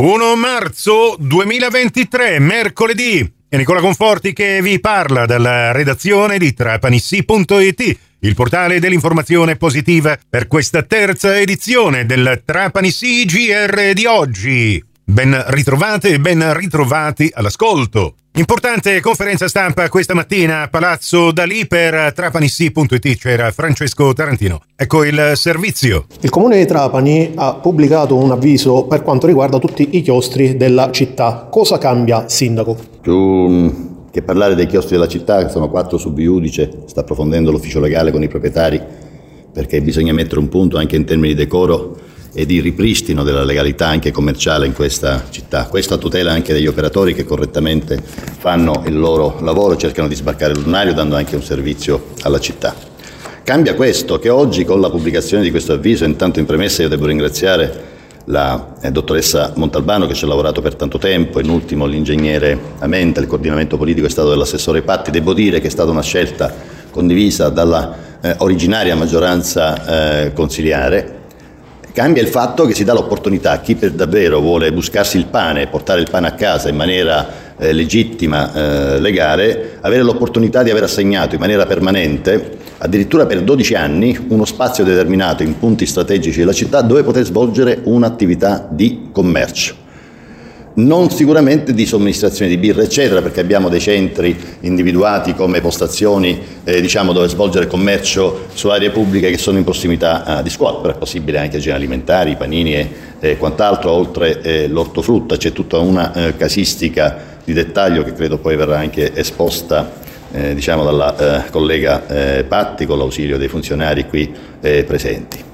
1 marzo 2023, mercoledì. È Nicola Conforti che vi parla dalla redazione di trapanissi.it, il portale dell'informazione positiva per questa terza edizione del Trapanissi GR di oggi. Ben ritrovate e ben ritrovati all'ascolto. Importante conferenza stampa questa mattina a Palazzo Dalì per Trapanissi.it c'era Francesco Tarantino. Ecco il servizio. Il comune di Trapani ha pubblicato un avviso per quanto riguarda tutti i chiostri della città. Cosa cambia, sindaco? Più mm, che parlare dei chiostri della città, che sono quattro sub iudice, sta approfondendo l'ufficio legale con i proprietari, perché bisogna mettere un punto anche in termini di decoro e di ripristino della legalità anche commerciale in questa città. Questo a tutela anche degli operatori che correttamente fanno il loro lavoro, cercano di sbarcare lunario dando anche un servizio alla città. Cambia questo che oggi con la pubblicazione di questo avviso, intanto in premessa io devo ringraziare la eh, dottoressa Montalbano che ci ha lavorato per tanto tempo, in ultimo l'ingegnere Amenta, il coordinamento politico è stato dell'assessore Patti, devo dire che è stata una scelta condivisa dalla eh, originaria maggioranza eh, consiliare Cambia il fatto che si dà l'opportunità a chi per davvero vuole buscarsi il pane portare il pane a casa in maniera eh, legittima, eh, legale, avere l'opportunità di aver assegnato in maniera permanente, addirittura per 12 anni, uno spazio determinato in punti strategici della città dove poter svolgere un'attività di commercio non sicuramente di somministrazione di birra eccetera perché abbiamo dei centri individuati come postazioni eh, diciamo, dove svolgere commercio su aree pubbliche che sono in prossimità eh, di scuola, però è possibile anche generi alimentari, panini e eh, quant'altro, oltre eh, l'ortofrutta c'è tutta una eh, casistica di dettaglio che credo poi verrà anche esposta eh, diciamo dalla collega Patti con l'ausilio dei funzionari qui presenti.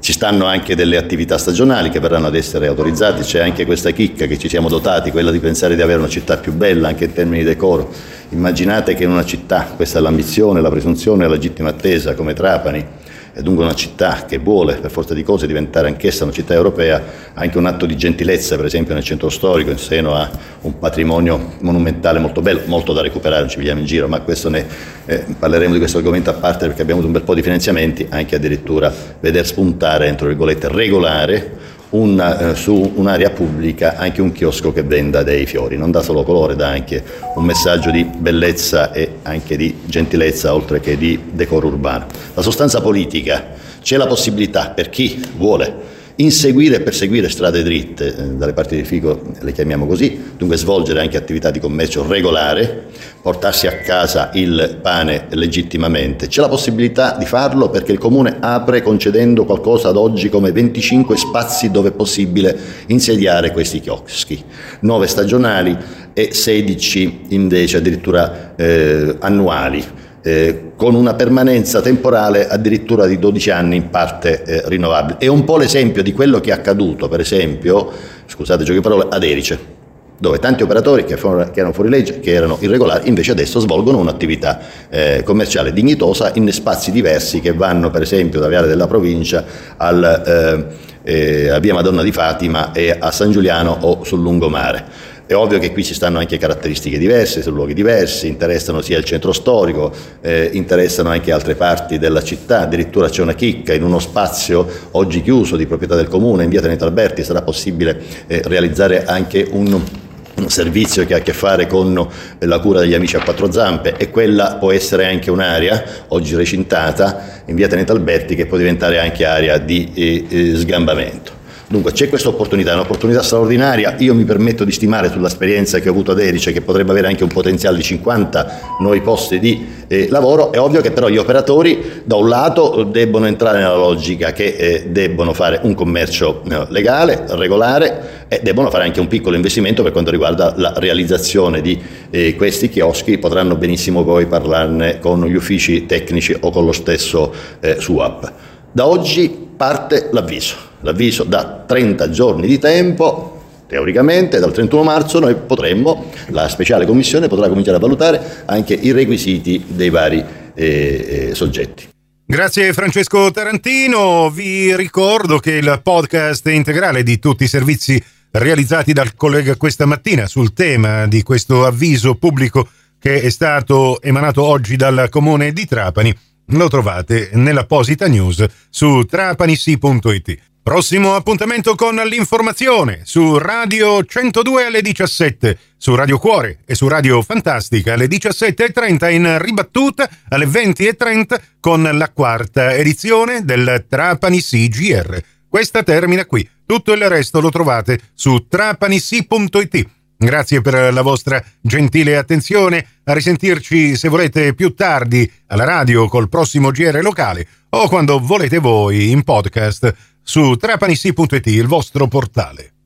Ci stanno anche delle attività stagionali che verranno ad essere autorizzate, c'è anche questa chicca che ci siamo dotati, quella di pensare di avere una città più bella anche in termini di decoro. Immaginate che in una città, questa è l'ambizione, la presunzione la legittima attesa come Trapani, è dunque una città che vuole per forza di cose diventare anch'essa una città europea, anche un atto di gentilezza per esempio nel centro storico in seno a un patrimonio monumentale molto bello, molto da recuperare, non ci vediamo in giro, ma ne, eh, parleremo di questo argomento a parte perché abbiamo avuto un bel po' di finanziamenti, anche addirittura veder spuntare, entro virgolette, regolare una, eh, su un'area pubblica anche un chiosco che venda dei fiori, non dà solo colore, dà anche un messaggio di bellezza e anche di gentilezza oltre che di decoro urbano. La sostanza politica, c'è la possibilità per chi vuole inseguire e perseguire strade dritte, eh, dalle parti di Fico le chiamiamo così, dunque svolgere anche attività di commercio regolare, portarsi a casa il pane legittimamente. C'è la possibilità di farlo perché il Comune apre concedendo qualcosa ad oggi come 25 spazi dove è possibile insediare questi chioschi, 9 stagionali e 16 invece addirittura eh, annuali eh, con una permanenza temporale addirittura di 12 anni in parte eh, rinnovabile. È un po' l'esempio di quello che è accaduto, per esempio, scusate giochi parole, ad Erice, dove tanti operatori che, fuori, che, erano fuori legge, che erano irregolari, invece adesso svolgono un'attività eh, commerciale dignitosa in spazi diversi che vanno per esempio da Viale della Provincia al, eh, eh, a Via Madonna di Fatima e a San Giuliano o sul lungomare. È ovvio che qui ci stanno anche caratteristiche diverse, su luoghi diversi, interessano sia il centro storico, eh, interessano anche altre parti della città, addirittura c'è una chicca in uno spazio oggi chiuso di proprietà del comune in via Tenente Alberti, sarà possibile eh, realizzare anche un servizio che ha a che fare con la cura degli amici a quattro zampe. E quella può essere anche un'area oggi recintata in via Tenente Alberti che può diventare anche area di eh, eh sgambamento. Dunque c'è questa opportunità, è un'opportunità straordinaria, io mi permetto di stimare sull'esperienza che ho avuto ad Erice che potrebbe avere anche un potenziale di 50 nuovi posti di eh, lavoro, è ovvio che però gli operatori da un lato debbono entrare nella logica che eh, debbono fare un commercio eh, legale, regolare e debbono fare anche un piccolo investimento per quanto riguarda la realizzazione di eh, questi chioschi, potranno benissimo poi parlarne con gli uffici tecnici o con lo stesso eh, SUAP. Da oggi parte l'avviso. L'avviso da 30 giorni di tempo teoricamente dal 31 marzo noi potremmo, la speciale commissione potrà cominciare a valutare anche i requisiti dei vari eh, eh, soggetti. Grazie Francesco Tarantino, vi ricordo che il podcast integrale di tutti i servizi realizzati dal collega questa mattina sul tema di questo avviso pubblico che è stato emanato oggi dal comune di Trapani lo trovate nell'apposita news su trapanissi.it. Prossimo appuntamento con l'informazione su Radio 102 alle 17, su Radio Cuore e su Radio Fantastica alle 17.30 in ribattuta alle 20.30 con la quarta edizione del Trapani CGR. Questa termina qui, tutto il resto lo trovate su trapanissi.it. Grazie per la vostra gentile attenzione, a risentirci se volete più tardi alla radio col prossimo GR locale o quando volete voi in podcast su trapanissi.it, il vostro portale.